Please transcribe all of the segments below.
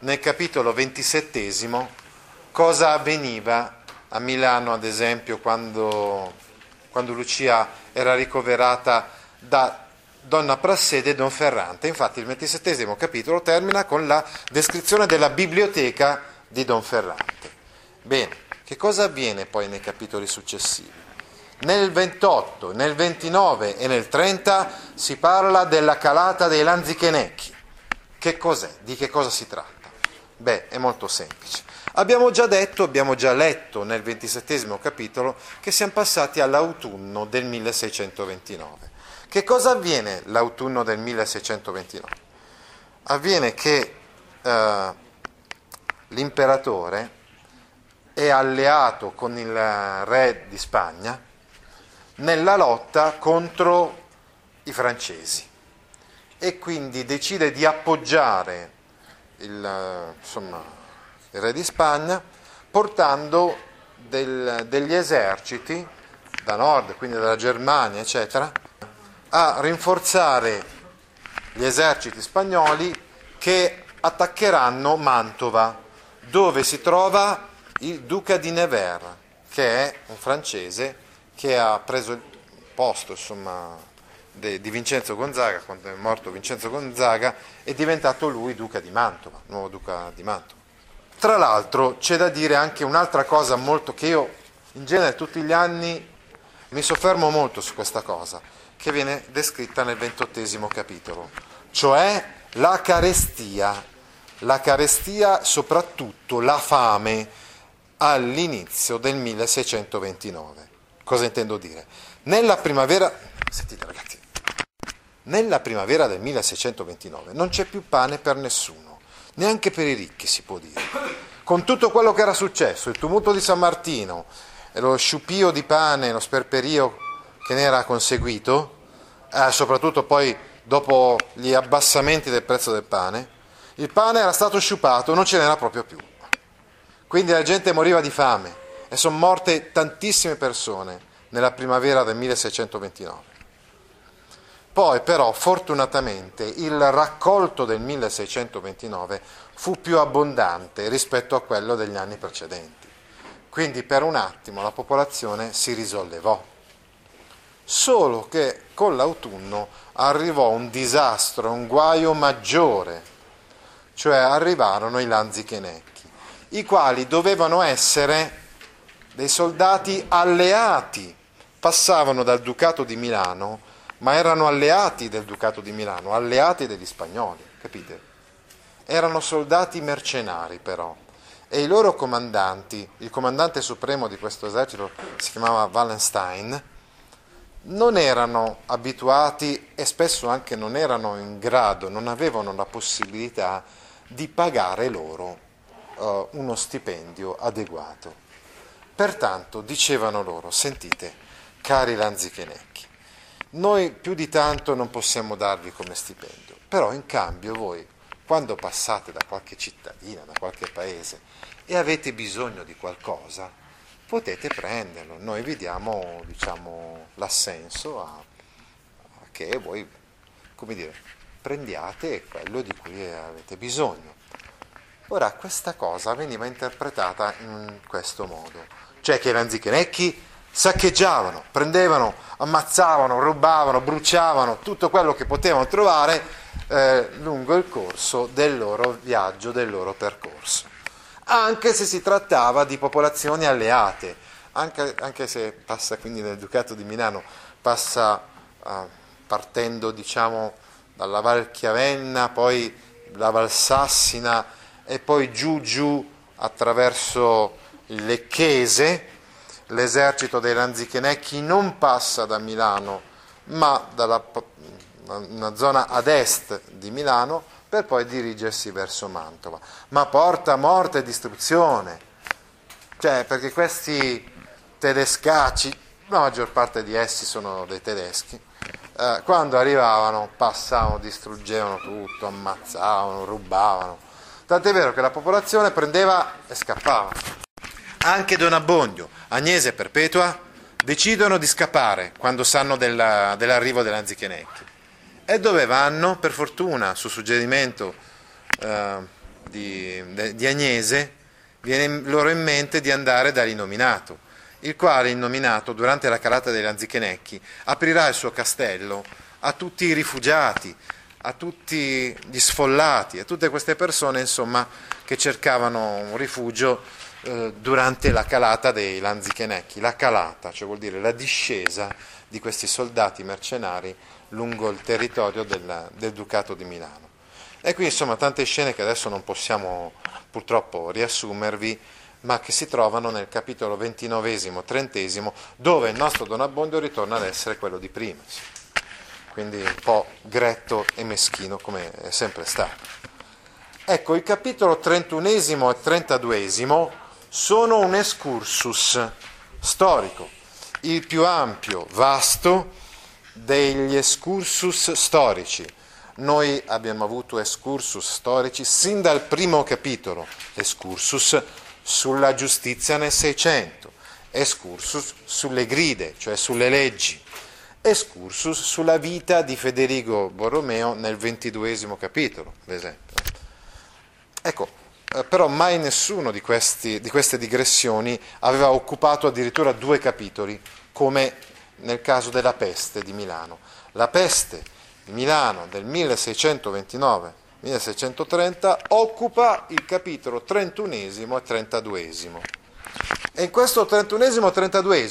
nel capitolo 27 cosa avveniva a Milano, ad esempio, quando, quando Lucia era ricoverata da Donna Prassede e Don Ferrante. Infatti il 27 capitolo termina con la descrizione della biblioteca di Don Ferrante. Bene, che cosa avviene poi nei capitoli successivi? Nel 28, nel 29 e nel 30 si parla della calata dei Lanzichenecchi. Che cos'è? Di che cosa si tratta? Beh, è molto semplice. Abbiamo già detto, abbiamo già letto nel ventisettesimo capitolo che siamo passati all'autunno del 1629. Che cosa avviene l'autunno del 1629? Avviene che eh, l'imperatore è alleato con il re di Spagna nella lotta contro i francesi e quindi decide di appoggiare il, insomma, il re di Spagna portando del, degli eserciti da nord, quindi dalla Germania, eccetera, a rinforzare gli eserciti spagnoli che attaccheranno Mantova, dove si trova il duca di Nevers, che è un francese che ha preso il posto, insomma, di Vincenzo Gonzaga, quando è morto Vincenzo Gonzaga, è diventato lui duca di Mantova, nuovo duca di Mantova. Tra l'altro c'è da dire anche un'altra cosa molto che io in genere tutti gli anni mi soffermo molto su questa cosa, che viene descritta nel ventottesimo capitolo, cioè la carestia, la carestia soprattutto la fame all'inizio del 1629. Cosa intendo dire? Nella primavera, sentite ragazzi, nella primavera del 1629 non c'è più pane per nessuno, neanche per i ricchi si può dire. Con tutto quello che era successo, il tumulto di San Martino, lo sciupio di pane, lo sperperio che ne era conseguito, eh, soprattutto poi dopo gli abbassamenti del prezzo del pane, il pane era stato sciupato, non ce n'era proprio più. Quindi la gente moriva di fame e sono morte tantissime persone nella primavera del 1629. Poi però fortunatamente il raccolto del 1629 fu più abbondante rispetto a quello degli anni precedenti. Quindi per un attimo la popolazione si risollevò. Solo che con l'autunno arrivò un disastro, un guaio maggiore, cioè arrivarono i lanzichenecchi, i quali dovevano essere dei soldati alleati, passavano dal Ducato di Milano ma erano alleati del Ducato di Milano, alleati degli spagnoli, capite? Erano soldati mercenari però e i loro comandanti, il comandante supremo di questo esercito si chiamava Wallenstein, non erano abituati e spesso anche non erano in grado, non avevano la possibilità di pagare loro uh, uno stipendio adeguato. Pertanto dicevano loro, sentite, cari lanzichenecchi, noi più di tanto non possiamo darvi come stipendio, però in cambio voi, quando passate da qualche cittadina, da qualche paese e avete bisogno di qualcosa, potete prenderlo. Noi vi diamo diciamo, l'assenso a, a che voi, come dire, prendiate quello di cui avete bisogno. Ora, questa cosa veniva interpretata in questo modo, cioè che lanzichenecchi saccheggiavano, prendevano, ammazzavano, rubavano, bruciavano tutto quello che potevano trovare eh, lungo il corso del loro viaggio, del loro percorso. Anche se si trattava di popolazioni alleate, anche, anche se passa quindi nel Ducato di Milano, passa eh, partendo diciamo dalla Val Chiavenna, poi la Valsassina, e poi giù giù attraverso il Lecchese, l'esercito dei Lanzichenecchi non passa da Milano, ma dalla una zona ad est di Milano per poi dirigersi verso Mantova. Ma porta morte e distruzione, cioè perché questi tedescacci, la maggior parte di essi sono dei tedeschi, eh, quando arrivavano passavano, distruggevano tutto, ammazzavano, rubavano Tant'è vero che la popolazione prendeva e scappava. Anche Don Abbondio, Agnese e Perpetua decidono di scappare quando sanno della, dell'arrivo dell'Anzichenecchi. E dove vanno? Per fortuna, su suggerimento eh, di, di Agnese, viene loro in mente di andare dall'innominato, il quale, innominato, durante la calata degli Anzichenecchi, aprirà il suo castello a tutti i rifugiati, a tutti gli sfollati, a tutte queste persone insomma, che cercavano un rifugio eh, durante la calata dei Lanzichenecchi. La calata, cioè vuol dire la discesa di questi soldati mercenari lungo il territorio del, del Ducato di Milano. E qui insomma tante scene che adesso non possiamo purtroppo riassumervi, ma che si trovano nel capitolo ventinovesimo, trentesimo, dove il nostro Don Abbondio ritorna ad essere quello di prima quindi un po' gretto e meschino come è sempre stato. Ecco, il capitolo 31 e 32 sono un excursus storico, il più ampio, vasto degli excursus storici. Noi abbiamo avuto excursus storici sin dal primo capitolo, excursus sulla giustizia nel Seicento, excursus sulle gride, cioè sulle leggi, excursus sulla vita di Federico Borromeo nel ventiduesimo capitolo, ad esempio. Ecco, eh, però mai nessuno di, questi, di queste digressioni aveva occupato addirittura due capitoli, come nel caso della peste di Milano. La peste di Milano del 1629-1630 occupa il capitolo 31 e 32. E in questo 31 e 32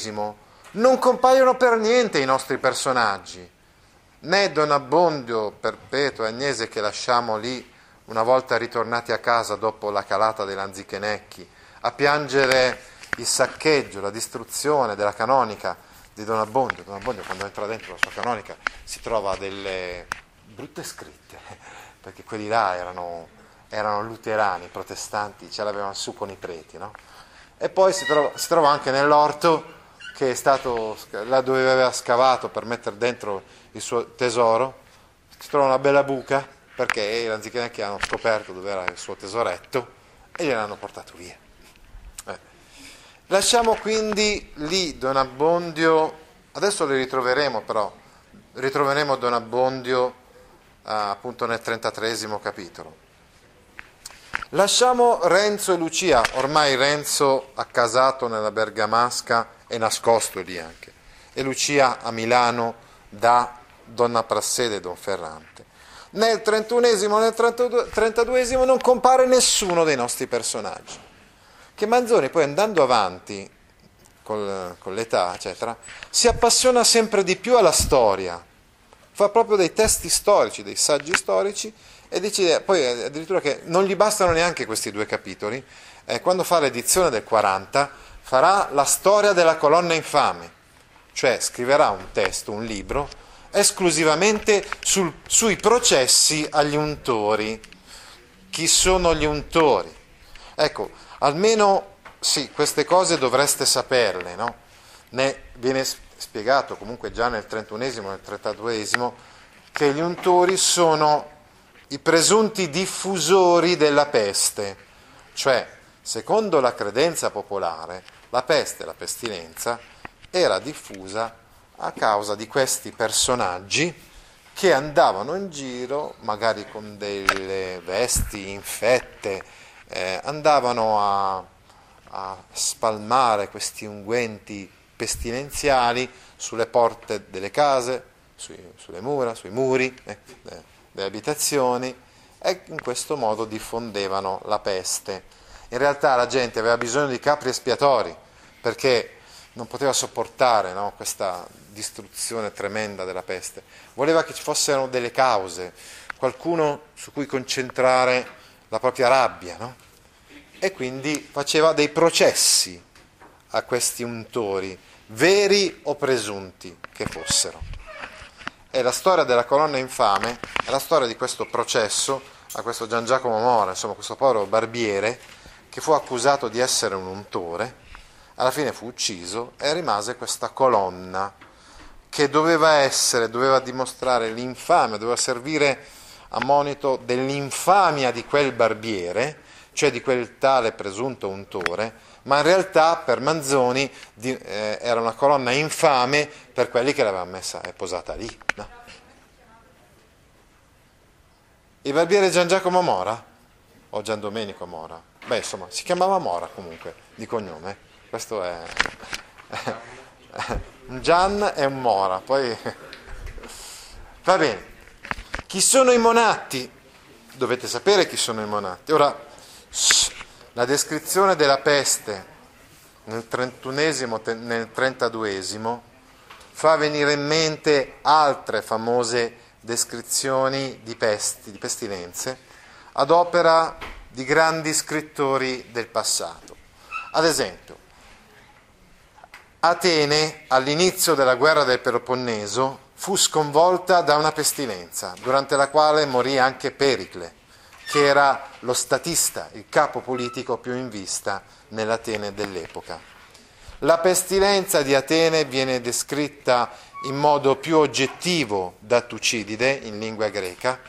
non compaiono per niente i nostri personaggi, né Don Abbondio, Perpetuo e Agnese che lasciamo lì una volta ritornati a casa dopo la calata dei Lanzichenecchi, a piangere il saccheggio, la distruzione della canonica di Don Abbondio. Don Abbondio quando entra dentro la sua canonica si trova delle brutte scritte, perché quelli là erano, erano luterani, protestanti, ce l'avevano su con i preti, no? E poi si trova, si trova anche nell'orto che è stato là dove aveva scavato per mettere dentro il suo tesoro, si trova una bella buca perché i Lanzichenecchi hanno scoperto dove era il suo tesoretto e gliel'hanno portato via. Eh. Lasciamo quindi lì Don Abbondio, adesso li ritroveremo però, ritroveremo Don Abbondio eh, appunto nel 33 capitolo. Lasciamo Renzo e Lucia, ormai Renzo accasato nella Bergamasca è nascosto lì anche, e Lucia a Milano da Donna Prassede e Don Ferrante. Nel 31 e nel 32 non compare nessuno dei nostri personaggi. Che Manzoni poi andando avanti col, con l'età, eccetera, si appassiona sempre di più alla storia, fa proprio dei testi storici, dei saggi storici e decide poi addirittura che non gli bastano neanche questi due capitoli. Eh, quando fa l'edizione del 40 farà la storia della colonna infame, cioè scriverà un testo, un libro, esclusivamente sul, sui processi agli untori. Chi sono gli untori? Ecco, almeno sì, queste cose dovreste saperle, no? Ne viene spiegato comunque già nel 31 e nel 32 che gli untori sono i presunti diffusori della peste, cioè, secondo la credenza popolare, la peste, la pestilenza, era diffusa a causa di questi personaggi che andavano in giro, magari con delle vesti infette eh, andavano a, a spalmare questi unguenti pestilenziali sulle porte delle case, sui, sulle mura, sui muri eh, delle abitazioni e in questo modo diffondevano la peste. In realtà la gente aveva bisogno di capri espiatori perché non poteva sopportare no, questa distruzione tremenda della peste, voleva che ci fossero delle cause, qualcuno su cui concentrare la propria rabbia, no? e quindi faceva dei processi a questi untori, veri o presunti che fossero. E la storia della colonna infame è la storia di questo processo a questo Gian Giacomo Mora, insomma questo povero barbiere che fu accusato di essere un untore alla fine fu ucciso e rimase questa colonna che doveva essere, doveva dimostrare l'infamia, doveva servire a monito dell'infamia di quel barbiere, cioè di quel tale presunto untore, ma in realtà per Manzoni di, eh, era una colonna infame per quelli che l'avevano messa e posata lì. No? Il barbiere Gian Giacomo Mora? O Gian Domenico Mora? Beh, insomma, si chiamava Mora comunque, di cognome. Questo è un Gian e un Mora. Poi va bene. Chi sono i monatti? Dovete sapere chi sono i monatti. Ora, la descrizione della peste nel 31 nel 32 fa venire in mente altre famose descrizioni di pesti, di pestilenze, ad opera di grandi scrittori del passato. Ad esempio, Atene, all'inizio della guerra del Peloponneso, fu sconvolta da una pestilenza, durante la quale morì anche Pericle, che era lo statista, il capo politico più in vista nell'Atene dell'epoca. La pestilenza di Atene viene descritta in modo più oggettivo da Tucidide in lingua greca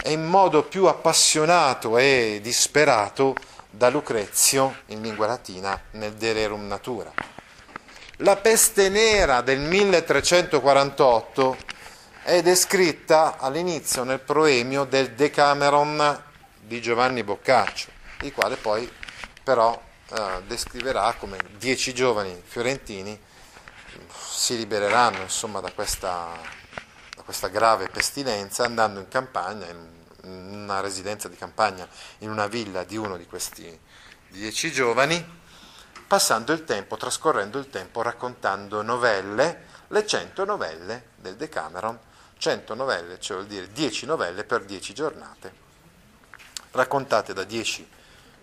e in modo più appassionato e disperato da Lucrezio in lingua latina nel De Rerum Natura. La peste nera del 1348 è descritta all'inizio nel proemio del Decameron di Giovanni Boccaccio, il quale poi però eh, descriverà come dieci giovani fiorentini si libereranno insomma, da, questa, da questa grave pestilenza andando in campagna, in una residenza di campagna, in una villa di uno di questi dieci giovani passando il tempo, trascorrendo il tempo raccontando novelle, le cento novelle del Decameron, cento novelle, cioè vuol dire dieci novelle per dieci giornate, raccontate da dieci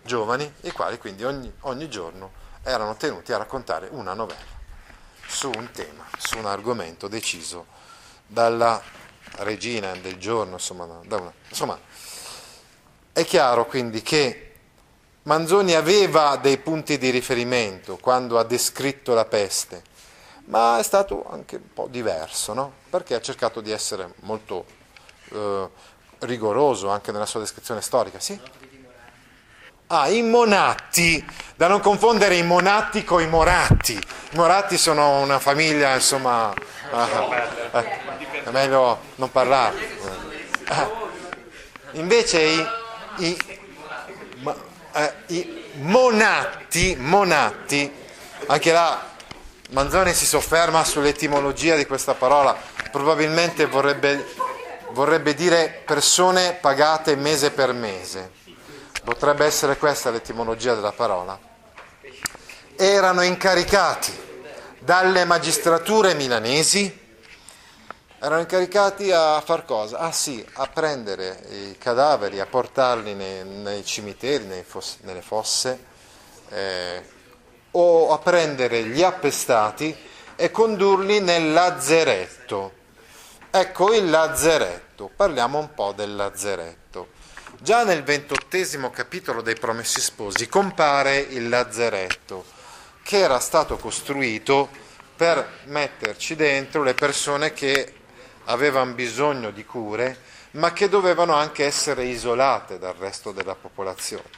giovani, i quali quindi ogni, ogni giorno erano tenuti a raccontare una novella su un tema, su un argomento deciso dalla regina del giorno, insomma, una, insomma è chiaro quindi che Manzoni aveva dei punti di riferimento quando ha descritto la peste, ma è stato anche un po' diverso, no? perché ha cercato di essere molto eh, rigoroso anche nella sua descrizione storica. Sì? Ah, i Monatti, da non confondere i Monatti con i Moratti. I Moratti sono una famiglia, insomma, eh, eh, è meglio non parlare. Eh, invece i, i i monatti, monatti, anche là Manzoni si sofferma sull'etimologia di questa parola, probabilmente vorrebbe, vorrebbe dire persone pagate mese per mese, potrebbe essere questa l'etimologia della parola, erano incaricati dalle magistrature milanesi erano incaricati a far cosa? Ah sì, a prendere i cadaveri, a portarli nei, nei cimiteri, nei fosse, nelle fosse, eh, o a prendere gli appestati e condurli nel lazzeretto. Ecco il lazzeretto, parliamo un po' del lazzeretto. Già nel ventottesimo capitolo dei Promessi Sposi compare il lazzeretto, che era stato costruito per metterci dentro le persone che avevano bisogno di cure, ma che dovevano anche essere isolate dal resto della popolazione.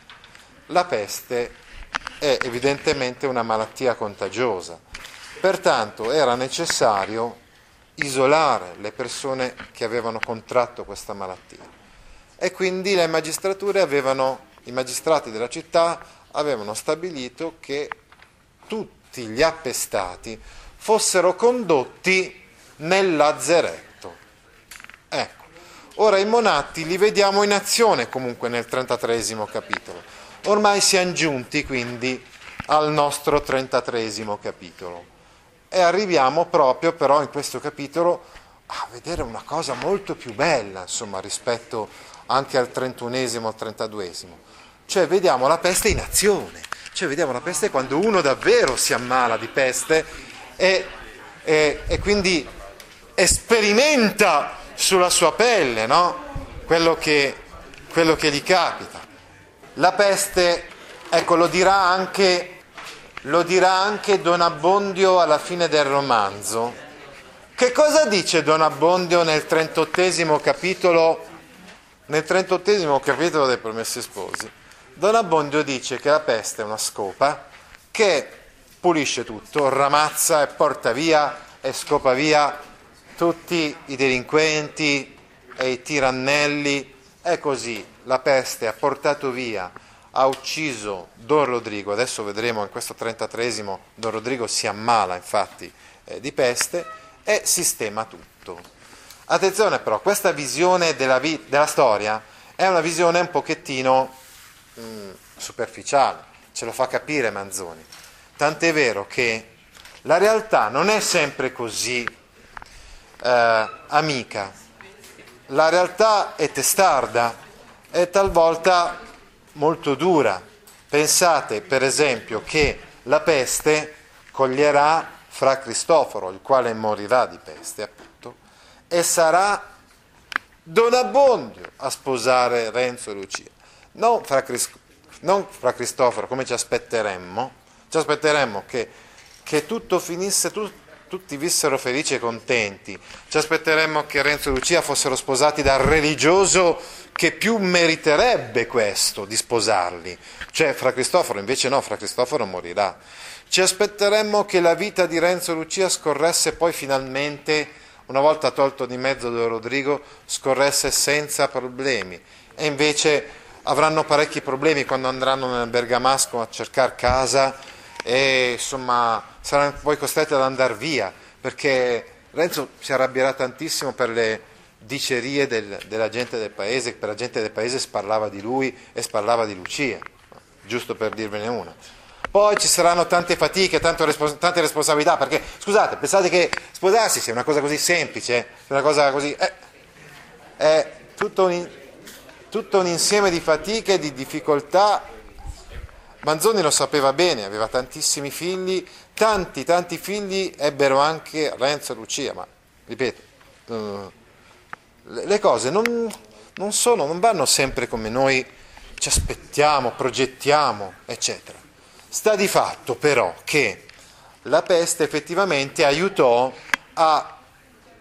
La peste è evidentemente una malattia contagiosa, pertanto era necessario isolare le persone che avevano contratto questa malattia e quindi le magistrature avevano i magistrati della città avevano stabilito che tutti gli appestati fossero condotti nel lazzeretto. Ecco, ora i monatti li vediamo in azione comunque nel 33 capitolo. Ormai siamo giunti quindi al nostro 33 capitolo. E arriviamo proprio però in questo capitolo a vedere una cosa molto più bella, insomma, rispetto anche al 31 al 32 cioè vediamo la peste in azione, cioè vediamo la peste quando uno davvero si ammala di peste e, e, e quindi sperimenta sulla sua pelle no? quello, che, quello che gli capita. La peste, ecco, lo dirà anche, lo dirà anche Don Abbondio alla fine del romanzo. Che cosa dice Don Abbondio nel 38 capitolo, nel 38 capitolo dei Promessi Sposi? Don Abbondio dice che la peste è una scopa che pulisce tutto, ramazza e porta via e scopa via tutti i delinquenti e i tirannelli. È così, la peste ha portato via, ha ucciso Don Rodrigo, adesso vedremo in questo 33 Don Rodrigo si ammala infatti eh, di peste e sistema tutto. Attenzione però, questa visione della, vi- della storia è una visione un pochettino mh, mm, superficiale, ce lo fa capire Manzoni. Tant'è vero che la realtà non è sempre così eh, amica, la realtà è testarda, è talvolta molto dura. Pensate per esempio che la peste coglierà fra Cristoforo, il quale morirà di peste appunto, e sarà Don Abbondio a sposare Renzo e Lucia. Non fra, non fra Cristoforo come ci aspetteremmo, ci aspetteremmo che, che tutto finisse, tu, tutti vissero felici e contenti, ci aspetteremmo che Renzo e Lucia fossero sposati dal religioso che più meriterebbe questo di sposarli, cioè fra Cristoforo, invece no, fra Cristoforo morirà. Ci aspetteremmo che la vita di Renzo e Lucia scorresse poi finalmente, una volta tolto di mezzo Don Rodrigo, scorresse senza problemi. E invece avranno parecchi problemi quando andranno nel Bergamasco a cercare casa e insomma saranno poi costretti ad andare via perché Renzo si arrabbierà tantissimo per le dicerie del, della gente del paese, per la gente del paese sparlava di lui e sparlava di Lucia, giusto per dirvene una. Poi ci saranno tante fatiche, respons- tante responsabilità, perché scusate, pensate che sposarsi sia una cosa così semplice, una cosa così... Eh, è tutto un tutto un insieme di fatiche di difficoltà. Manzoni lo sapeva bene, aveva tantissimi figli, tanti, tanti figli ebbero anche Renzo e Lucia, ma ripeto, eh, le cose non, non, sono, non vanno sempre come noi ci aspettiamo, progettiamo, eccetera. Sta di fatto però che la peste effettivamente aiutò a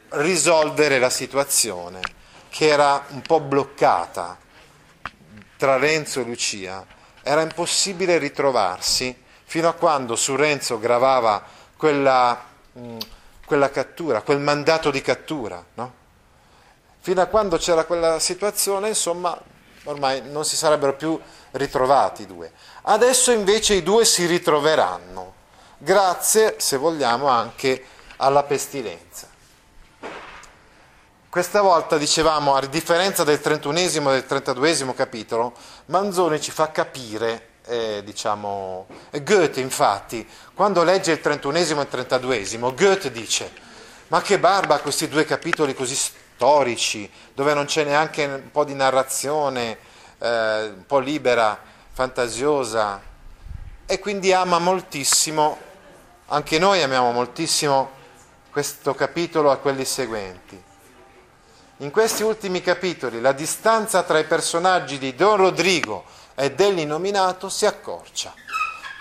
risolvere la situazione che era un po' bloccata tra Renzo e Lucia, era impossibile ritrovarsi fino a quando su Renzo gravava quella, mh, mm, quella cattura, quel mandato di cattura. No? Fino a quando c'era quella situazione, insomma, ormai non si sarebbero più ritrovati i due. Adesso invece i due si ritroveranno, grazie, se vogliamo, anche alla pestilenza. Questa volta, dicevamo, a differenza del 31 e del 32 capitolo, Manzoni ci fa capire, eh, diciamo, Goethe infatti, quando legge il 31 e il 32, Goethe dice, ma che barba questi due capitoli così storici, dove non c'è neanche un po' di narrazione, eh, un po' libera, fantasiosa, e quindi ama moltissimo, anche noi amiamo moltissimo questo capitolo a quelli seguenti. In questi ultimi capitoli la distanza tra i personaggi di Don Rodrigo e dell'innominato si accorcia.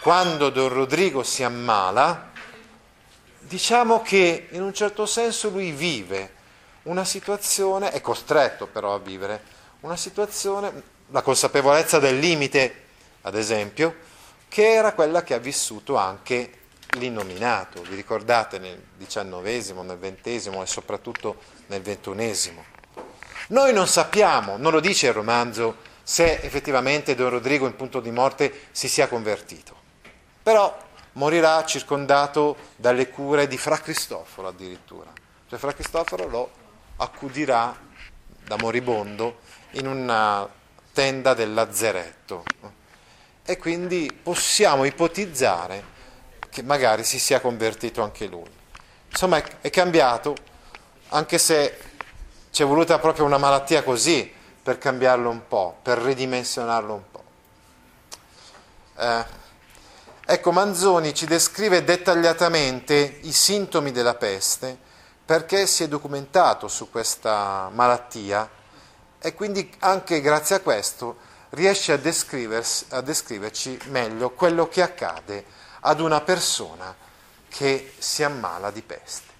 Quando Don Rodrigo si ammala, diciamo che in un certo senso lui vive una situazione, è costretto però a vivere, una situazione, la consapevolezza del limite, ad esempio, che era quella che ha vissuto anche l'innominato, vi ricordate nel XIX, nel XX e soprattutto nel XXI. Noi non sappiamo, non lo dice il romanzo, se effettivamente Don Rodrigo in punto di morte si sia convertito. Però morirà circondato dalle cure di Fra Cristoforo addirittura. Cioè Fra Cristoforo lo accudirà da moribondo in una tenda del lazzeretto. E quindi possiamo ipotizzare che magari si sia convertito anche lui. Insomma, è cambiato, anche se ci è voluta proprio una malattia così per cambiarlo un po', per ridimensionarlo un po'. Eh, ecco, Manzoni ci descrive dettagliatamente i sintomi della peste perché si è documentato su questa malattia e quindi anche grazie a questo riesce a, a descriverci meglio quello che accade ad una persona che si ammala di peste.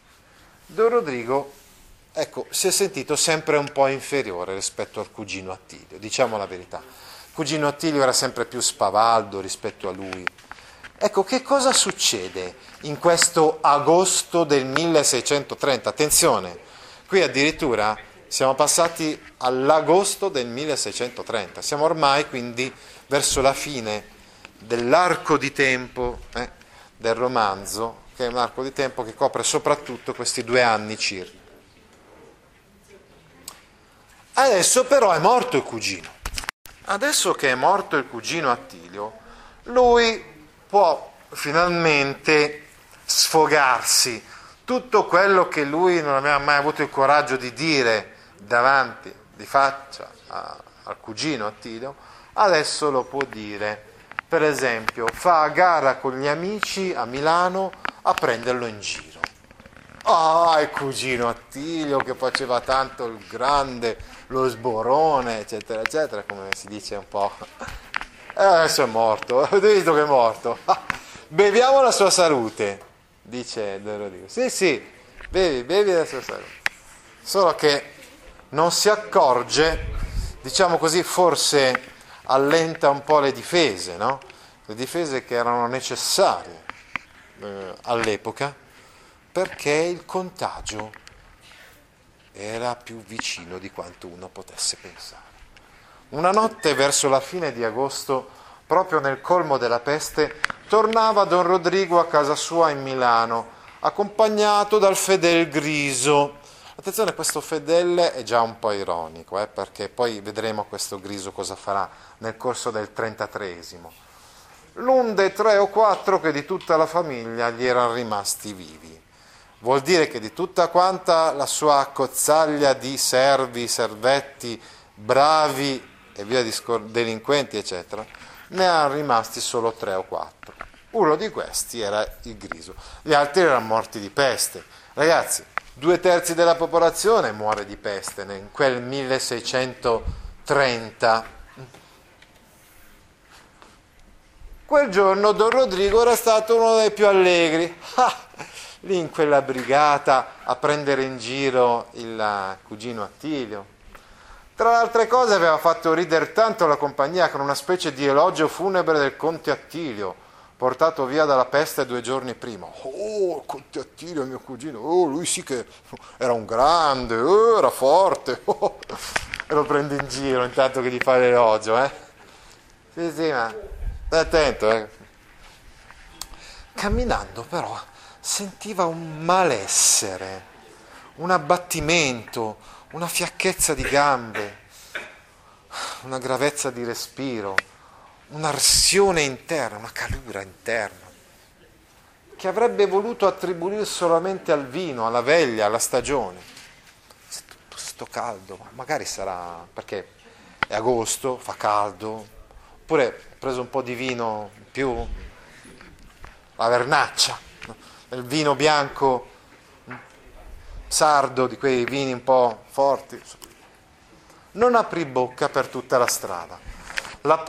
Don Rodrigo ecco, si è sentito sempre un po' inferiore rispetto al cugino Attilio, diciamo la verità. Il cugino Attilio era sempre più spavaldo rispetto a lui. Ecco, che cosa succede in questo agosto del 1630? Attenzione, qui addirittura siamo passati all'agosto del 1630, siamo ormai quindi verso la fine dell'arco di tempo eh, del romanzo, che è un arco di tempo che copre soprattutto questi due anni circa. Adesso però è morto il cugino. Adesso che è morto il cugino Attilio, lui può finalmente sfogarsi tutto quello che lui non aveva mai avuto il coraggio di dire davanti, di faccia a, al cugino Attilio, adesso lo può dire. Per esempio, fa a gara con gli amici a Milano a prenderlo in giro. Ah, oh, il cugino Attilio che faceva tanto il grande, lo sborone, eccetera, eccetera, come si dice un po'. Eh, adesso è morto, avete visto che è morto. Beviamo la sua salute, dice Don Rodrigo. Sì, sì, bevi, bevi la sua salute. Solo che non si accorge, diciamo così, forse allenta un po' le difese, no? Le difese che erano necessarie eh, all'epoca perché il contagio era più vicino di quanto uno potesse pensare. Una notte verso la fine di agosto, proprio nel colmo della peste, tornava Don Rodrigo a casa sua in Milano, accompagnato dal fedel Griso. Attenzione, questo fedele è già un po' ironico, eh, perché poi vedremo questo Griso cosa farà nel corso del trentatreesimo. L'un dei tre o quattro che di tutta la famiglia gli erano rimasti vivi vuol dire che di tutta quanta la sua accozzaglia di servi, servetti, bravi e via discor- delinquenti, eccetera, ne erano rimasti solo tre o quattro. Uno di questi era il griso, gli altri erano morti di peste. Ragazzi, due terzi della popolazione muore di peste in quel 1630. Quel giorno Don Rodrigo era stato uno dei più allegri. Ah, lì in quella brigata a prendere in giro il cugino Attilio. Tra le altre cose aveva fatto ridere tanto la compagnia con una specie di elogio funebre del conte Attilio, portato via dalla peste due giorni prima. Oh, conte Attilio, mio cugino, oh, lui sì che era un grande, oh, era forte, oh. e lo prende in giro intanto che gli fa l'elogio, eh? Sì, sì, ma stai attento, eh? Camminando però sentiva un malessere, un abbattimento, una fiacchezza di gambe, una gravezza di respiro, un'arsione interna, una calura interna, che avrebbe voluto attribuire solamente al vino, alla veglia, alla stagione. C'è tutto sto caldo, magari sarà perché è agosto, fa caldo, oppure ho preso un po' di vino in più, la vernaccia il vino bianco sardo, di quei vini un po' forti. Non aprì bocca per tutta la strada. La,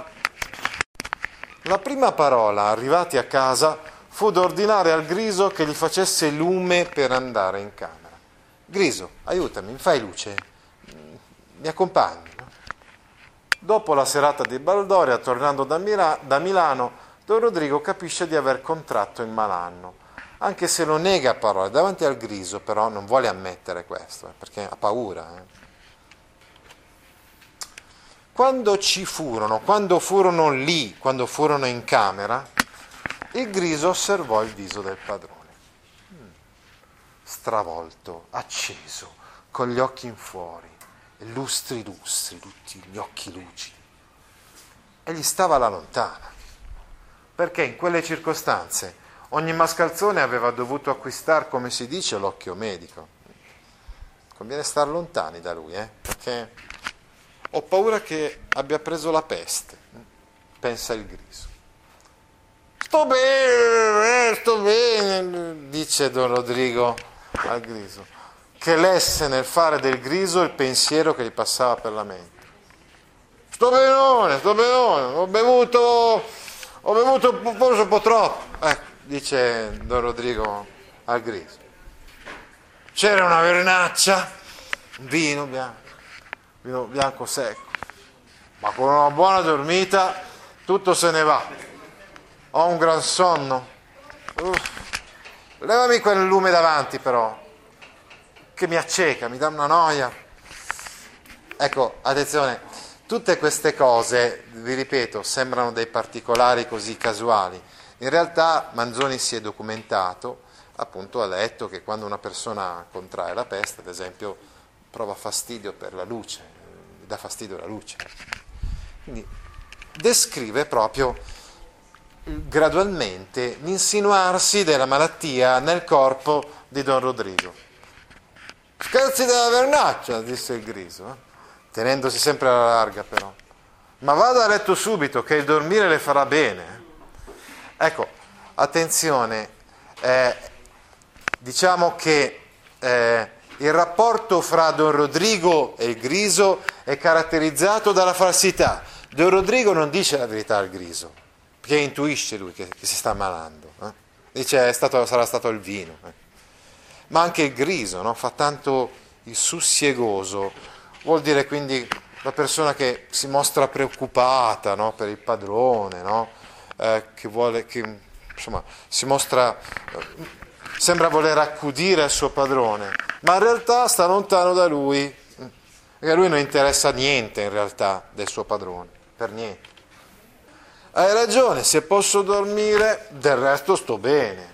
la prima parola, arrivati a casa, fu d'ordinare al Griso che gli facesse lume per andare in camera. Griso, aiutami, mi fai luce? Mi accompagni? No? Dopo la serata di Baldoria, tornando da, Mira- da Milano, Don Rodrigo capisce di aver contratto il malanno anche se lo nega a parole, davanti al griso però non vuole ammettere questo, eh, perché ha paura. Eh. Quando ci furono, quando furono lì, quando furono in camera, il griso osservò il viso del padrone, mm. stravolto, acceso, con gli occhi in fuori, lustri lustri, tutti gli occhi lucidi. E gli stava alla lontana, perché in quelle circostanze ogni mascalzone aveva dovuto acquistare, come si dice, l'occhio medico. Conviene stare lontani da lui, eh? perché ho paura che abbia preso la peste, pensa il griso. Sto bene, eh, sto bene, dice Don Rodrigo al griso, che lesse nel fare del griso il pensiero che gli passava per la mente. Sto benone, sto benone, ho bevuto, ho bevuto forse un po' troppo, ecco, dice Don Rodrigo al griso. C'era una vernaccia, un vino bianco vino bianco secco, ma con una buona dormita tutto se ne va. Ho un gran sonno. Uff. Levami quel lume davanti però, che mi acceca, mi dà una noia. Ecco, attenzione, tutte queste cose, vi ripeto, sembrano dei particolari così casuali. In realtà Manzoni si è documentato, appunto ha letto che quando una persona contrae la peste, ad esempio, prova fastidio per la luce, dà fastidio la luce. Quindi descrive proprio gradualmente l'insinuarsi della malattia nel corpo di Don Rodrigo. Scherzi della vernaccia, disse il griso, eh? tenendosi sempre alla larga però. Ma vada a letto subito, che il dormire le farà bene. Ecco, attenzione, eh, diciamo che eh, il rapporto fra Don Rodrigo e il Griso è caratterizzato dalla falsità. Don Rodrigo non dice la verità al Griso, perché intuisce lui che, che si sta ammalando. Eh? Dice stato, sarà stato il vino. Eh? Ma anche il Griso no? fa tanto il sussiegoso, vuol dire quindi la persona che si mostra preoccupata no? per il padrone, no? eh, che vuole, che insomma, si mostra sembra voler accudire al suo padrone, ma in realtà sta lontano da lui, perché a lui non interessa niente in realtà del suo padrone, per niente. Hai ragione, se posso dormire, del resto sto bene.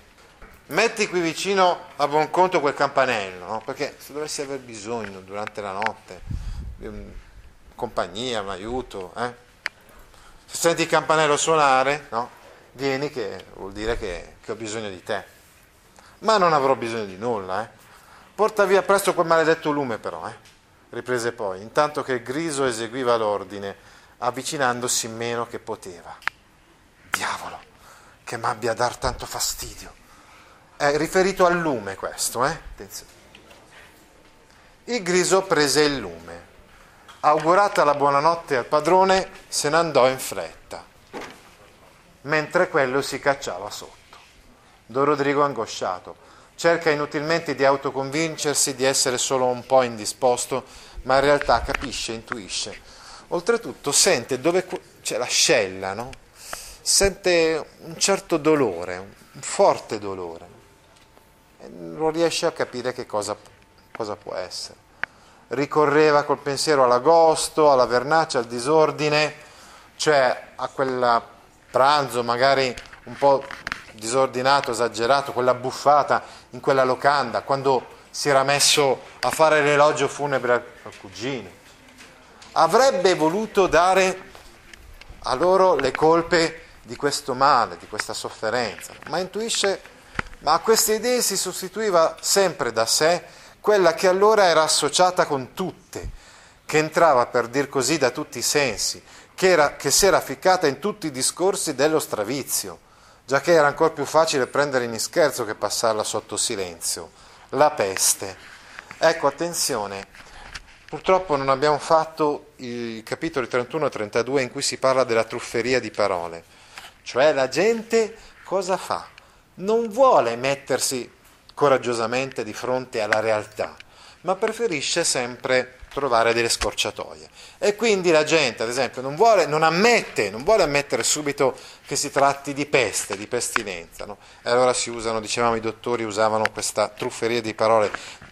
Metti qui vicino a buon conto quel campanello, no? perché se dovessi aver bisogno durante la notte di un, compagnia, un aiuto, eh? se senti il campanello suonare, no? vieni che vuol dire che, che ho bisogno di te ma non avrò bisogno di nulla. Eh. Porta via presto quel maledetto lume però, eh. riprese poi, intanto che il griso eseguiva l'ordine, avvicinandosi meno che poteva. Diavolo, che m'abbia a dar tanto fastidio. È riferito al lume questo, eh? Attenzione. Il griso prese il lume. Augurata la buonanotte al padrone, se ne andò in fretta, mentre quello si cacciava sotto. Don Rodrigo angosciato. Cerca inutilmente di autoconvincersi di essere solo un po' indisposto, ma in realtà capisce, intuisce. Oltretutto sente dove c'è l'ascella, no? Sente un certo dolore, un forte dolore. E non riesce a capire che cosa, cosa può essere. Ricorreva col pensiero all'agosto, alla vernaccia, al disordine, cioè a quel pranzo magari un po' disordinato, esagerato, quella buffata in quella locanda, quando si era messo a fare l'elogio funebre al cugino. Avrebbe voluto dare a loro le colpe di questo male, di questa sofferenza, ma intuisce, ma a queste idee si sostituiva sempre da sé quella che allora era associata con tutte, che entrava per dir così da tutti i sensi, che, era, che si era ficcata in tutti i discorsi dello stravizio già che era ancora più facile prendere in scherzo che passarla sotto silenzio, la peste. Ecco, attenzione, purtroppo non abbiamo fatto i capitoli 31 e 32 in cui si parla della trufferia di parole, cioè la gente cosa fa? Non vuole mettersi coraggiosamente di fronte alla realtà, ma preferisce sempre trovare delle scorciatoie. E quindi la gente, ad esempio, non, vuole, non ammette, non vuole ammettere subito che si tratti di peste, di pestilenza. No? E allora si usano, dicevamo, i dottori usavano questa trufferia di parole,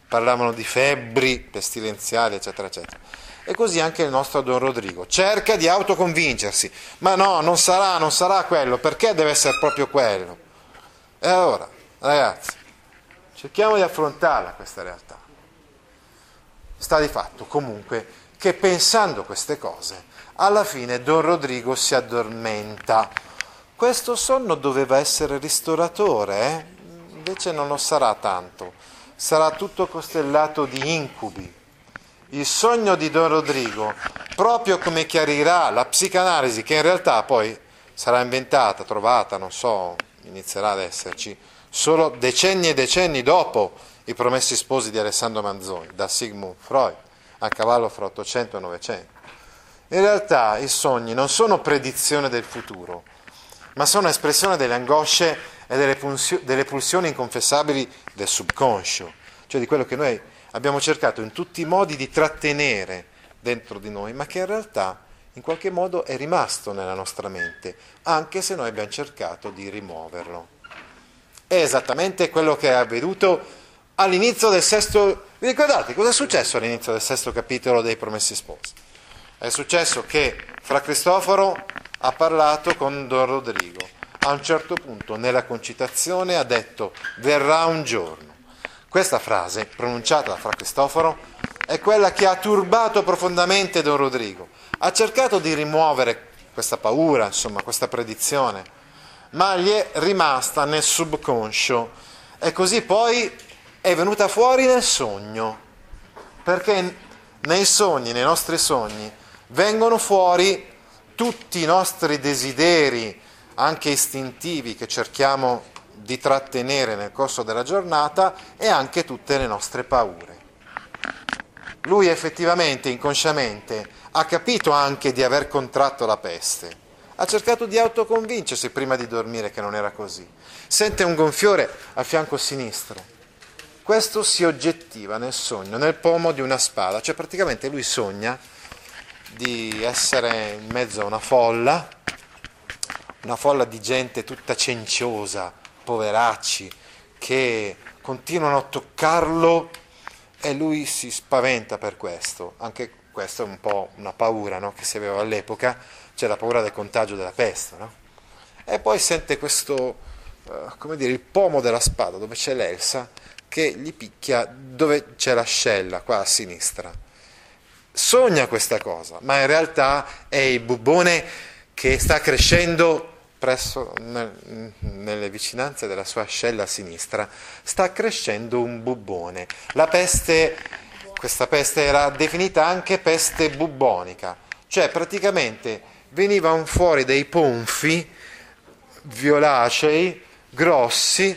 parlavano di febbri pestilenziali, eccetera, eccetera. E così anche il nostro Don Rodrigo. Cerca di autoconvincersi. Ma no, non sarà, non sarà quello. Perché deve essere proprio quello? E allora, ragazzi, cerchiamo di affrontarla questa realtà. Sta di fatto comunque che pensando queste cose, alla fine Don Rodrigo si addormenta. Questo sonno doveva essere ristoratore, eh? invece non lo sarà tanto. Sarà tutto costellato di incubi il sogno di Don Rodrigo, proprio come chiarirà la psicanalisi, che in realtà poi sarà inventata, trovata, non so, inizierà ad esserci, solo decenni e decenni dopo i promessi sposi di Alessandro Manzoni, da Sigmund Freud, a cavallo fra 800 e 900. In realtà i sogni non sono predizione del futuro, ma sono espressione delle angosce e delle, pulsio- delle pulsioni inconfessabili del subconscio, cioè di quello che noi abbiamo cercato in tutti i modi di trattenere dentro di noi, ma che in realtà in qualche modo è rimasto nella nostra mente, anche se noi abbiamo cercato di rimuoverlo. È esattamente quello che è avvenuto all'inizio del sesto... Vi ricordate cosa è successo all'inizio del sesto capitolo dei Promessi Sposi? È successo che Fra Cristoforo ha parlato con Don Rodrigo. A un certo punto nella concitazione ha detto verrà un giorno questa frase, pronunciata da Fra Cristoforo, è quella che ha turbato profondamente Don Rodrigo. Ha cercato di rimuovere questa paura, insomma, questa predizione, ma gli è rimasta nel subconscio e così poi è venuta fuori nel sogno, perché nei sogni, nei nostri sogni, vengono fuori tutti i nostri desideri, anche istintivi, che cerchiamo di trattenere nel corso della giornata e anche tutte le nostre paure. Lui effettivamente, inconsciamente, ha capito anche di aver contratto la peste. Ha cercato di autoconvincersi prima di dormire che non era così. Sente un gonfiore al fianco sinistro. Questo si oggettiva nel sogno, nel pomo di una spada, cioè praticamente lui sogna di essere in mezzo a una folla, una folla di gente tutta cenciosa, poveracci che continuano a toccarlo e lui si spaventa per questo. Anche questa è un po' una paura no? che si aveva all'epoca, c'è la paura del contagio della peste. No? E poi sente questo, uh, come dire, il pomo della spada dove c'è l'Elsa che gli picchia dove c'è l'ascella, qua a sinistra. Sogna questa cosa, ma in realtà è il bubbone che sta crescendo presso, nel, nelle vicinanze della sua ascella a sinistra, sta crescendo un bubbone. La peste, questa peste era definita anche peste bubbonica, cioè praticamente venivano fuori dei ponfi violacei, grossi,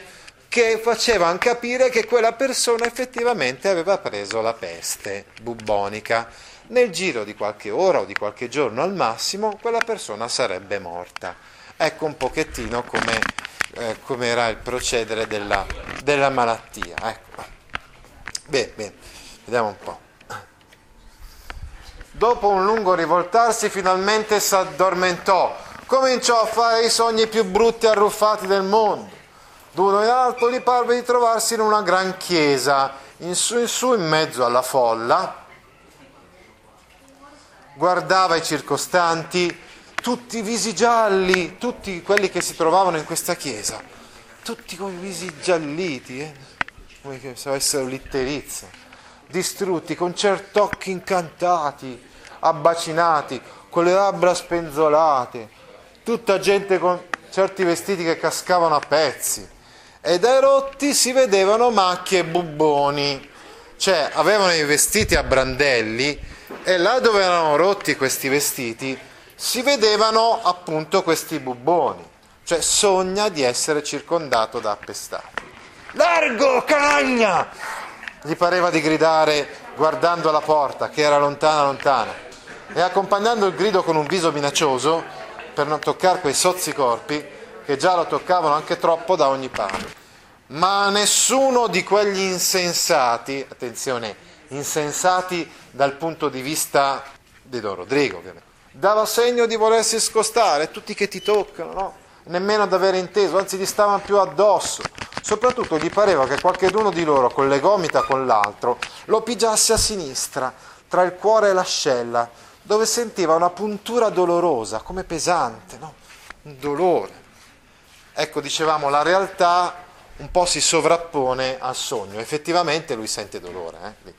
che facevano capire che quella persona effettivamente aveva preso la peste bubbonica. Nel giro di qualche ora o di qualche giorno al massimo, quella persona sarebbe morta. Ecco un pochettino come eh, era il procedere della, della malattia. Ecco. Bene, bene, vediamo un po'. Dopo un lungo rivoltarsi finalmente si addormentò, cominciò a fare i sogni più brutti e arruffati del mondo. D'uno in alto gli parve di trovarsi in una gran chiesa, in su in su in mezzo alla folla. Guardava i circostanti, tutti visi gialli, tutti quelli che si trovavano in questa chiesa, tutti con i visi gialliti, eh? come se avessero l'itterizia, distrutti, con certi occhi incantati, abbacinati, con le labbra spenzolate, tutta gente con certi vestiti che cascavano a pezzi e dai rotti si vedevano macchie e bubboni, cioè avevano i vestiti a brandelli e là dove erano rotti questi vestiti si vedevano appunto questi bubboni, cioè sogna di essere circondato da appestati. Largo, canaglia! Gli pareva di gridare guardando la porta che era lontana lontana e accompagnando il grido con un viso minaccioso per non toccare quei sozzi corpi che già lo toccavano anche troppo da ogni parte. Ma nessuno di quegli insensati, attenzione, insensati dal punto di vista di Don Rodrigo ovviamente, dava segno di volersi scostare, tutti che ti toccano, no? nemmeno ad avere inteso, anzi gli stavano più addosso. Soprattutto gli pareva che qualcheduno di loro, con le gomita con l'altro, lo pigiasse a sinistra, tra il cuore e l'ascella, dove sentiva una puntura dolorosa, come pesante, no? un dolore. Ecco, dicevamo, la realtà un po' si sovrappone al sogno, effettivamente lui sente dolore. Eh?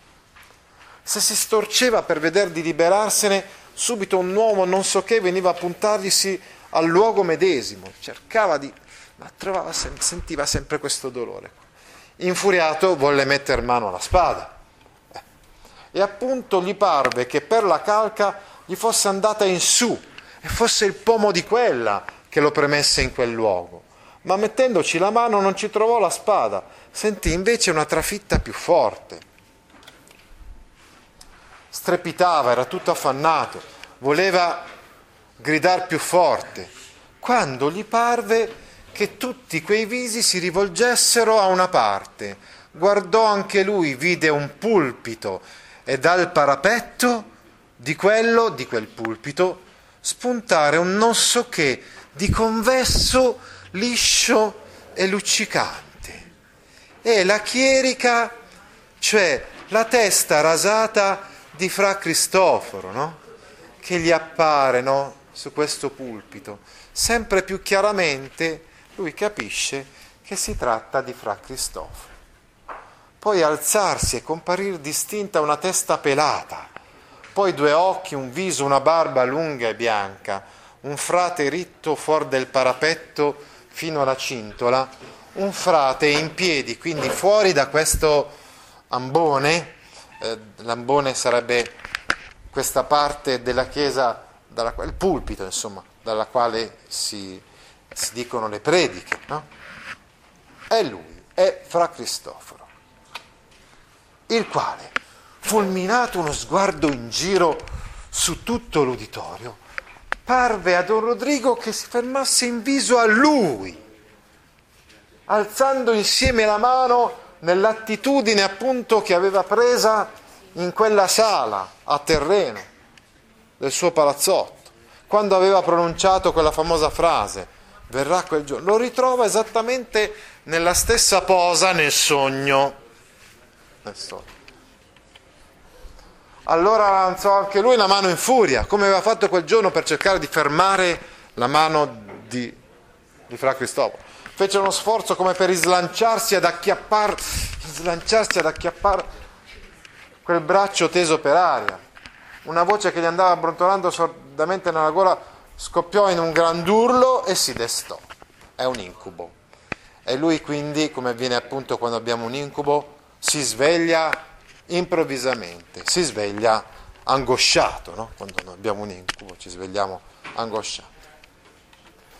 Se si storceva per veder di liberarsene, subito un uomo non so che veniva a puntarglisi al luogo medesimo, cercava di... ma trovava, sentiva sempre questo dolore. Infuriato volle mettere mano alla spada eh. e appunto gli parve che per la calca gli fosse andata in su e fosse il pomo di quella che lo premesse in quel luogo. Ma mettendoci la mano non ci trovò la spada, sentì invece una trafitta più forte. Strepitava, era tutto affannato, voleva gridar più forte, quando gli parve che tutti quei visi si rivolgessero a una parte. Guardò anche lui, vide un pulpito e dal parapetto di quello, di quel pulpito, spuntare un non so che di convesso, liscio e luccicante. E la chierica, cioè la testa rasata di Fra Cristoforo, no? che gli appare no? su questo pulpito, sempre più chiaramente lui capisce che si tratta di Fra Cristoforo. Poi alzarsi e comparire distinta una testa pelata, poi due occhi, un viso, una barba lunga e bianca, un frate ritto fuori del parapetto fino alla cintola, un frate in piedi, quindi fuori da questo ambone, eh, l'ambone sarebbe questa parte della chiesa, dalla, il pulpito insomma, dalla quale si si dicono le prediche, no? È lui, è Fra Cristoforo, il quale, fulminato uno sguardo in giro su tutto l'uditorio, parve a Don Rodrigo che si fermasse in viso a lui, alzando insieme la mano nell'attitudine appunto che aveva presa in quella sala a terreno del suo palazzotto, quando aveva pronunciato quella famosa frase verrà quel giorno, lo ritrova esattamente nella stessa posa nel sogno. Nel sogno. Allora alzò anche lui la mano in furia, come aveva fatto quel giorno per cercare di fermare la mano di, di Fra Cristoforo. Fece uno sforzo come per slanciarsi ad acchiappare, slanciarsi ad acchiappare quel braccio teso per aria. Una voce che gli andava brontolando sordamente nella gola scoppiò in un grandurlo e si destò. È un incubo. E lui quindi, come avviene appunto quando abbiamo un incubo, si sveglia improvvisamente, si sveglia angosciato, no? Quando abbiamo un incubo ci svegliamo angosciati.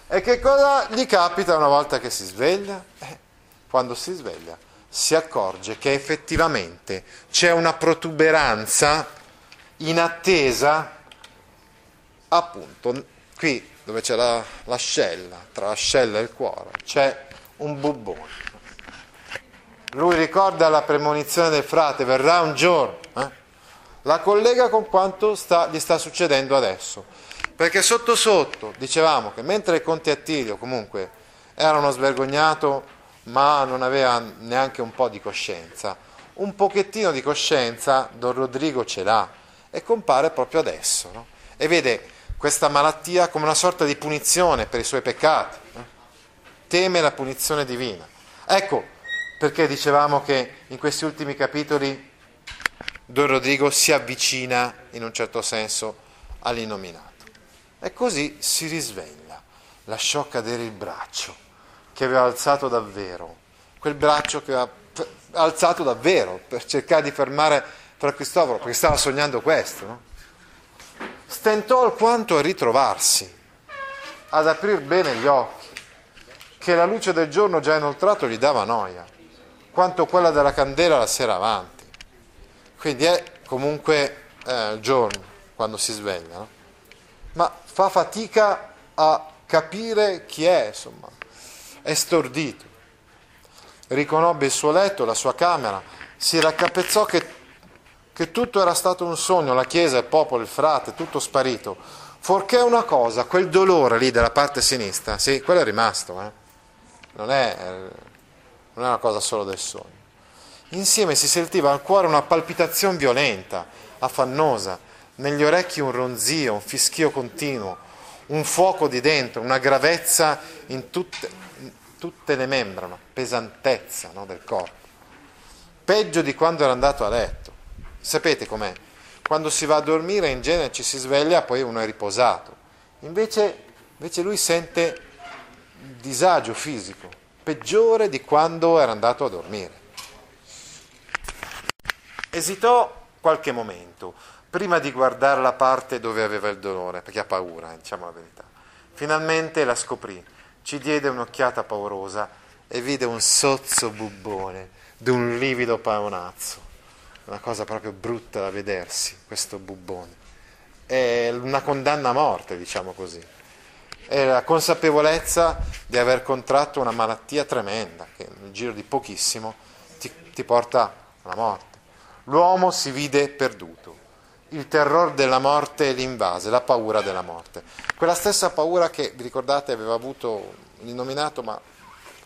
E che cosa gli capita una volta che si sveglia? Eh, quando si sveglia si accorge che effettivamente c'è una protuberanza in attesa appunto qui dove c'è la, l'ascella, tra l'ascella e il cuore, c'è un bubbone. Lui ricorda la premonizione del frate, verrà un giorno. Eh? La collega con quanto sta, gli sta succedendo adesso. Perché sotto sotto dicevamo che mentre conte Attilio comunque era uno svergognato ma non aveva neanche un po' di coscienza, un pochettino di coscienza Don Rodrigo ce l'ha e compare proprio adesso. No? E vede questa malattia come una sorta di punizione per i suoi peccati. Teme la punizione divina. Ecco perché dicevamo che in questi ultimi capitoli Don Rodrigo si avvicina in un certo senso all'innominato. E così si risveglia, lasciò cadere il braccio che aveva alzato davvero, quel braccio che aveva alzato davvero per cercare di fermare Fra Cristoforo, perché stava sognando questo, no? stentò alquanto a ritrovarsi, ad aprir bene gli occhi, che la luce del giorno già inoltrato gli dava noia, quanto quella della candela la sera avanti. Quindi è comunque eh, giorno quando si sveglia, no? ma fa fatica a capire chi è, insomma, è stordito. Riconobbe il suo letto, la sua camera, si raccapezzò che che tutto era stato un sogno, la chiesa, il popolo, il frate, tutto sparito. Forché una cosa, quel dolore lì della parte sinistra, sì, quello è rimasto, eh? non, è, non è una cosa solo del sogno. Insieme si sentiva al cuore una palpitazione violenta, affannosa, negli orecchi un ronzio, un fischio continuo, un fuoco di dentro, una gravezza in tutte, in tutte le membra, una pesantezza no, del corpo. Peggio di quando era andato a letto. Sapete com'è? Quando si va a dormire in genere ci si sveglia, poi uno è riposato. Invece, invece lui sente disagio fisico, peggiore di quando era andato a dormire. Esitò qualche momento prima di guardare la parte dove aveva il dolore, perché ha paura, diciamo la verità. Finalmente la scoprì, ci diede un'occhiata paurosa e vide un sozzo bubbone d'un livido paonazzo. Una cosa proprio brutta da vedersi, questo bubbone. È una condanna a morte, diciamo così. È la consapevolezza di aver contratto una malattia tremenda che nel giro di pochissimo ti, ti porta alla morte. L'uomo si vide perduto il terrore della morte l'invase, la paura della morte. Quella stessa paura che, vi ricordate, aveva avuto l'innominato, ma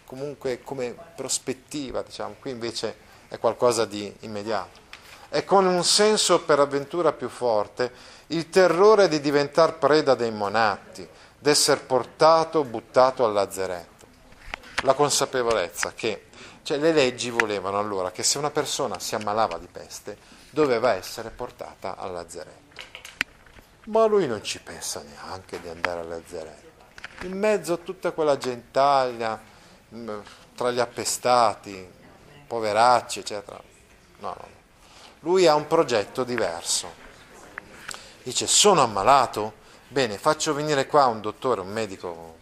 comunque come prospettiva, diciamo, qui invece è qualcosa di immediato. E con un senso per avventura più forte, il terrore di diventare preda dei monatti, d'essere portato, buttato al lazzeretto. La consapevolezza che, cioè le leggi volevano allora che se una persona si ammalava di peste, doveva essere portata al lazzeretto. Ma lui non ci pensa neanche di andare al lazzeretto. In mezzo a tutta quella gentaglia, mm, tra gli appestati, poveracci, eccetera. No, no. Lui ha un progetto diverso. Dice, sono ammalato? Bene, faccio venire qua un dottore, un medico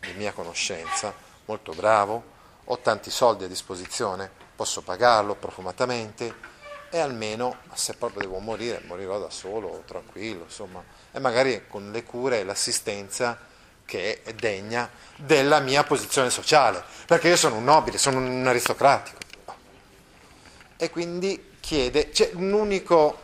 di mia conoscenza, molto bravo, ho tanti soldi a disposizione, posso pagarlo profumatamente, e almeno se proprio devo morire, morirò da solo, tranquillo, insomma, e magari con le cure e l'assistenza che è degna della mia posizione sociale, perché io sono un nobile, sono un aristocratico. E quindi chiede, c'è un unico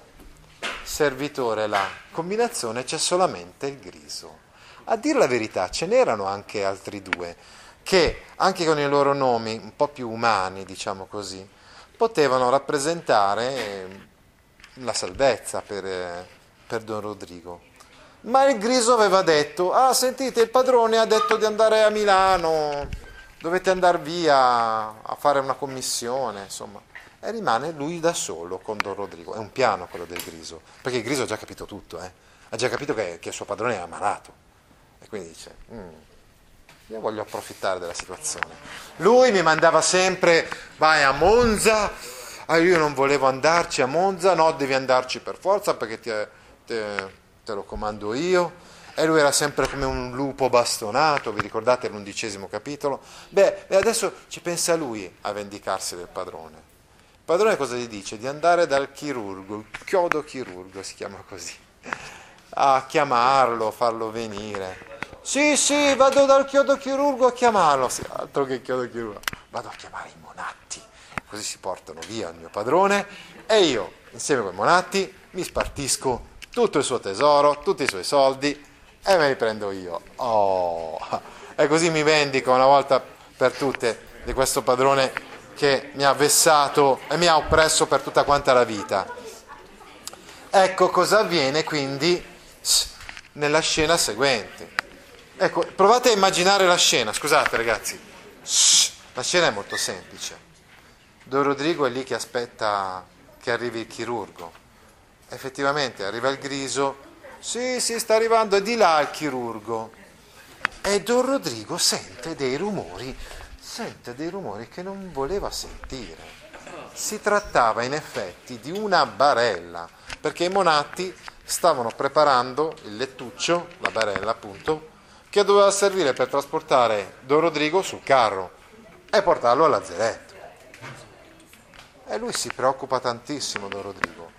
servitore là, combinazione c'è solamente il griso. A dire la verità ce n'erano anche altri due, che anche con i loro nomi un po' più umani, diciamo così, potevano rappresentare la salvezza per, per Don Rodrigo. Ma il Griso aveva detto, ah sentite, il padrone ha detto di andare a Milano, dovete andare via a fare una commissione, insomma. E rimane lui da solo con Don Rodrigo. È un piano quello del Griso, perché il Griso ha già capito tutto, eh? ha già capito che, che il suo padrone è ammalato. E quindi dice, mm, io voglio approfittare della situazione. Lui mi mandava sempre, vai a Monza, ah, io non volevo andarci a Monza, no, devi andarci per forza perché te, te, te lo comando io. E lui era sempre come un lupo bastonato, vi ricordate l'undicesimo capitolo? Beh, adesso ci pensa lui a vendicarsi del padrone. Padrone cosa gli dice? Di andare dal chirurgo, il chiodo chirurgo si chiama così, a chiamarlo, farlo venire sì, sì, vado dal chiodo chirurgo a chiamarlo. Sì, altro che chiodo chirurgo. Vado a chiamare i monatti. Così si portano via il mio padrone e io, insieme con i monatti, mi spartisco tutto il suo tesoro, tutti i suoi soldi e me li prendo io. Oh, e così mi vendico una volta per tutte di questo padrone che mi ha vessato e mi ha oppresso per tutta quanta la vita. Ecco cosa avviene quindi nella scena seguente. Ecco, provate a immaginare la scena, scusate ragazzi, la scena è molto semplice. Don Rodrigo è lì che aspetta che arrivi il chirurgo. Effettivamente arriva il griso, sì, sì, sta arrivando, è di là il chirurgo. E Don Rodrigo sente dei rumori, sente dei rumori che non voleva sentire. Si trattava in effetti di una barella, perché i monatti stavano preparando il lettuccio, la barella appunto, che doveva servire per trasportare Don Rodrigo sul carro e portarlo al lazzeretto. E lui si preoccupa tantissimo, Don Rodrigo.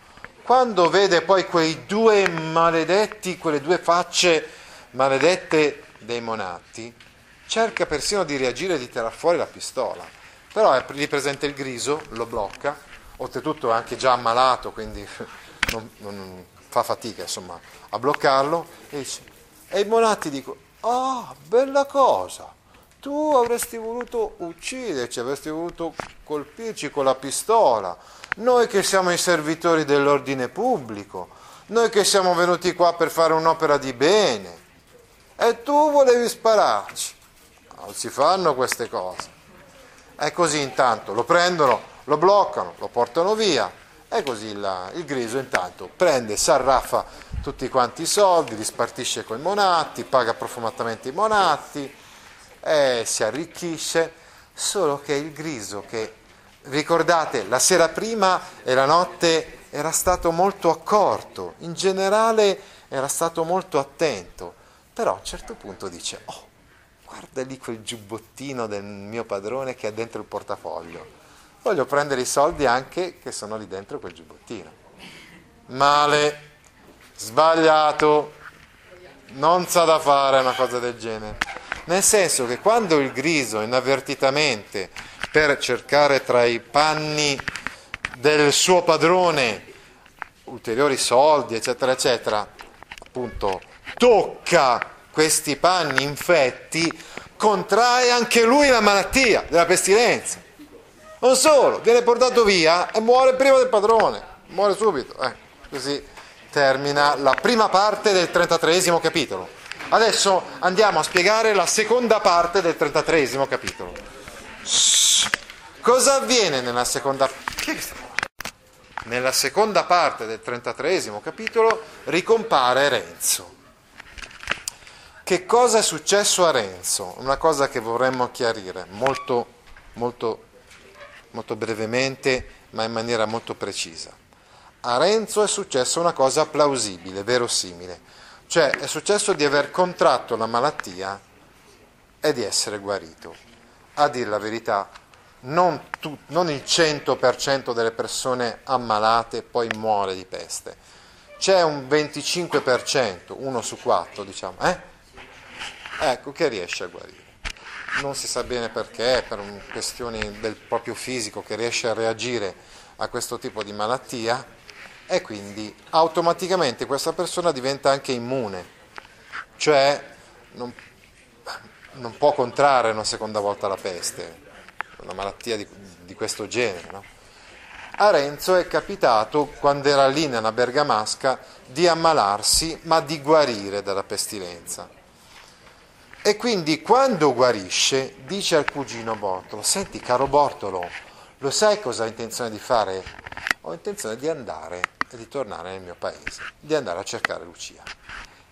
Quando vede poi quei due maledetti, quelle due facce maledette dei monatti, cerca persino di reagire e di tirar fuori la pistola. Però lì presente il griso, lo blocca, oltretutto è anche già ammalato, quindi non, non fa fatica insomma, a bloccarlo, e, dice, e i monatti dicono, Ah, bella cosa! tu avresti voluto ucciderci, avresti voluto colpirci con la pistola, noi che siamo i servitori dell'ordine pubblico, noi che siamo venuti qua per fare un'opera di bene, e tu volevi spararci. Non si fanno queste cose. E così intanto lo prendono, lo bloccano, lo portano via, e così il, il griso intanto prende, s'arraffa tutti quanti i soldi, li spartisce con i monatti, paga profumatamente i monatti, e si arricchisce, solo che il griso che Ricordate, la sera prima e la notte era stato molto accorto, in generale era stato molto attento, però a un certo punto dice, oh, guarda lì quel giubbottino del mio padrone che è dentro il portafoglio, voglio prendere i soldi anche che sono lì dentro quel giubbottino. Male, sbagliato, non sa da fare una cosa del genere. Nel senso che quando il griso inavvertitamente per cercare tra i panni del suo padrone ulteriori soldi, eccetera, eccetera, appunto tocca questi panni infetti, contrae anche lui la malattia della pestilenza. Non solo, viene portato via e muore prima del padrone, muore subito. Eh, così termina la prima parte del 33 capitolo. Adesso andiamo a spiegare la seconda parte del 33 capitolo. Cosa avviene nella seconda, nella seconda parte del 33 capitolo? Ricompare Renzo. Che cosa è successo a Renzo? Una cosa che vorremmo chiarire molto, molto, molto brevemente, ma in maniera molto precisa. A Renzo è successa una cosa plausibile, verosimile, cioè è successo di aver contratto la malattia e di essere guarito a dire la verità, non, tu, non il 100% delle persone ammalate poi muore di peste. C'è un 25%, uno su quattro, diciamo, eh? Ecco, che riesce a guarire. Non si sa bene perché, per questioni del proprio fisico, che riesce a reagire a questo tipo di malattia e quindi automaticamente questa persona diventa anche immune, cioè non non può contrarre una seconda volta la peste, una malattia di, di questo genere. No? A Renzo è capitato, quando era lì nella Bergamasca, di ammalarsi, ma di guarire dalla pestilenza. E quindi quando guarisce dice al cugino Bortolo, senti caro Bortolo, lo sai cosa ho intenzione di fare? Ho intenzione di andare e di tornare nel mio paese, di andare a cercare Lucia.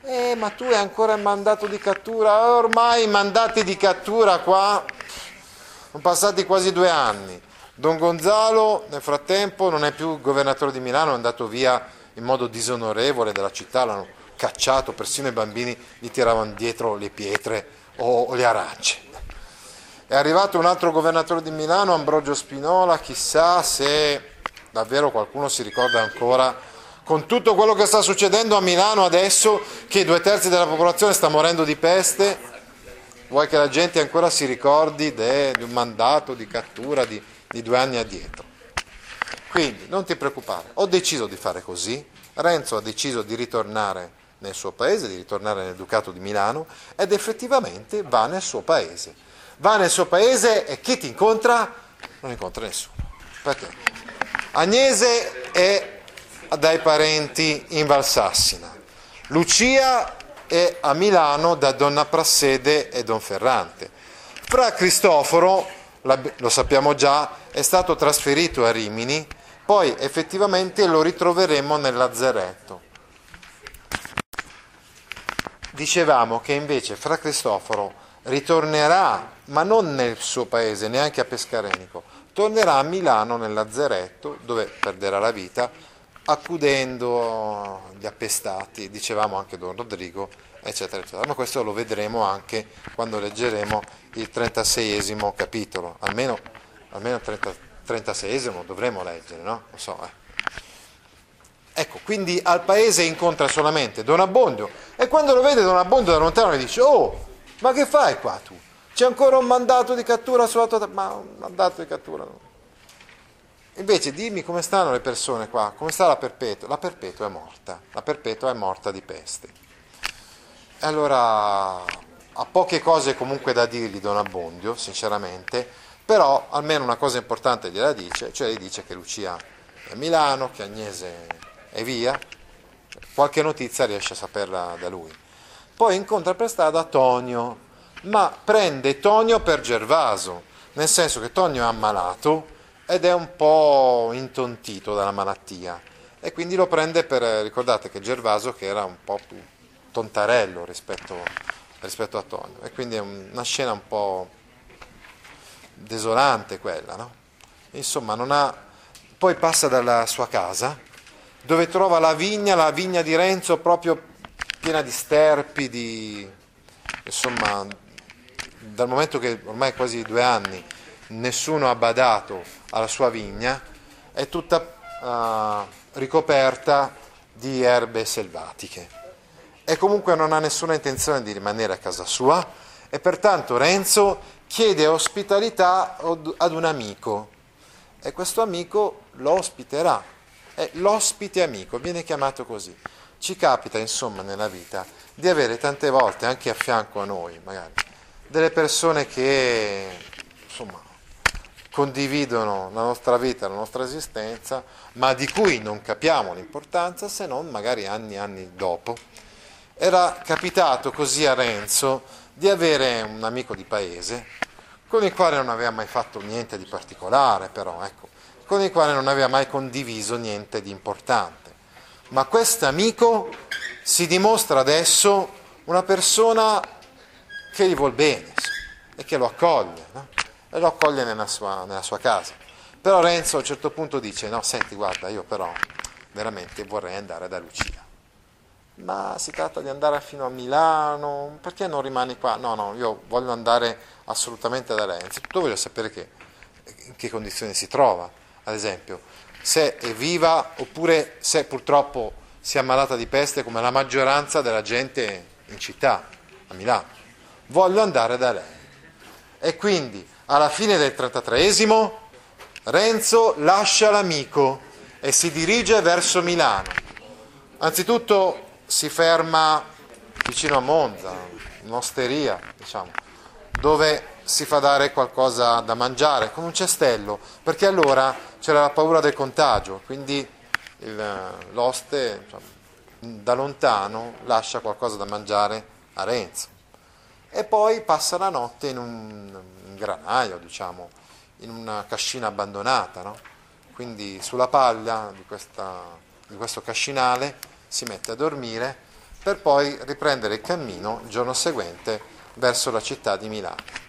Eh, ma tu hai ancora il mandato di cattura? Ormai i mandati di cattura qua sono passati quasi due anni. Don Gonzalo nel frattempo non è più governatore di Milano, è andato via in modo disonorevole dalla città, l'hanno cacciato, persino i bambini gli tiravano dietro le pietre o le arance. È arrivato un altro governatore di Milano, Ambrogio Spinola, chissà se davvero qualcuno si ricorda ancora con tutto quello che sta succedendo a Milano adesso, che due terzi della popolazione sta morendo di peste, vuoi che la gente ancora si ricordi di un mandato di cattura di, di due anni addietro. Quindi non ti preoccupare, ho deciso di fare così, Renzo ha deciso di ritornare nel suo paese, di ritornare nel Ducato di Milano ed effettivamente va nel suo paese. Va nel suo paese e chi ti incontra? Non incontra nessuno. Perché? Agnese è dai parenti in Valsassina. Lucia è a Milano da Donna Prassede e Don Ferrante. Fra Cristoforo, lo sappiamo già, è stato trasferito a Rimini, poi effettivamente lo ritroveremo nel lazzeretto. Dicevamo che invece Fra Cristoforo ritornerà, ma non nel suo paese, neanche a Pescarenico, tornerà a Milano nel lazzeretto dove perderà la vita accudendo gli appestati, dicevamo anche Don Rodrigo, eccetera, eccetera. Ma questo lo vedremo anche quando leggeremo il 36esimo capitolo, almeno, almeno il 36esimo dovremo leggere, no? Lo so, eh. Ecco, quindi al paese incontra solamente Don Abbondio e quando lo vede Don Abbondio da lontano gli dice, oh, ma che fai qua tu? C'è ancora un mandato di cattura sulla tua... Ma un mandato di cattura... Invece dimmi come stanno le persone qua, come sta la perpetua? La perpetua è morta, la perpetua è morta di peste. E allora ha poche cose comunque da dirgli Don Abbondio, sinceramente, però almeno una cosa importante gliela dice, cioè gli dice che Lucia è a Milano, che Agnese è via, qualche notizia riesce a saperla da lui. Poi incontra per strada Tonio, ma prende Tonio per Gervaso, nel senso che Tonio è ammalato ed è un po' intontito dalla malattia e quindi lo prende per, ricordate che Gervaso che era un po' più tontarello rispetto, rispetto a Tonio e quindi è una scena un po' desolante quella, no? Insomma, non ha... poi passa dalla sua casa dove trova la vigna, la vigna di Renzo proprio piena di sterpi, di... insomma, dal momento che ormai quasi due anni nessuno ha badato alla sua vigna, è tutta uh, ricoperta di erbe selvatiche. E comunque non ha nessuna intenzione di rimanere a casa sua e pertanto Renzo chiede ospitalità ad un amico e questo amico lo ospiterà. È l'ospite amico, viene chiamato così. Ci capita insomma nella vita di avere tante volte anche a fianco a noi, magari, delle persone che insomma condividono la nostra vita, la nostra esistenza, ma di cui non capiamo l'importanza se non magari anni e anni dopo. Era capitato così a Renzo di avere un amico di paese con il quale non aveva mai fatto niente di particolare, però, ecco, con il quale non aveva mai condiviso niente di importante. Ma questo amico si dimostra adesso una persona che gli vuol bene e che lo accoglie. No? e lo accoglie nella sua, nella sua casa. Però Renzo a un certo punto dice, no, senti, guarda, io però veramente vorrei andare da Lucia. Ma si tratta di andare fino a Milano, perché non rimani qua? No, no, io voglio andare assolutamente da Renzo. Tu voglio sapere che, in che condizioni si trova, ad esempio, se è viva oppure se purtroppo si è ammalata di peste come la maggioranza della gente in città, a Milano. Voglio andare da lei. E quindi alla fine del 33esimo Renzo lascia l'amico e si dirige verso Milano. Anzitutto si ferma vicino a Monza, in osteria, diciamo, dove si fa dare qualcosa da mangiare, con un cestello, perché allora c'era la paura del contagio, quindi il, l'oste diciamo, da lontano lascia qualcosa da mangiare a Renzo. E poi passa la notte in un granaio, diciamo, in una cascina abbandonata, no? quindi sulla paglia di, questa, di questo cascinale si mette a dormire per poi riprendere il cammino il giorno seguente verso la città di Milano.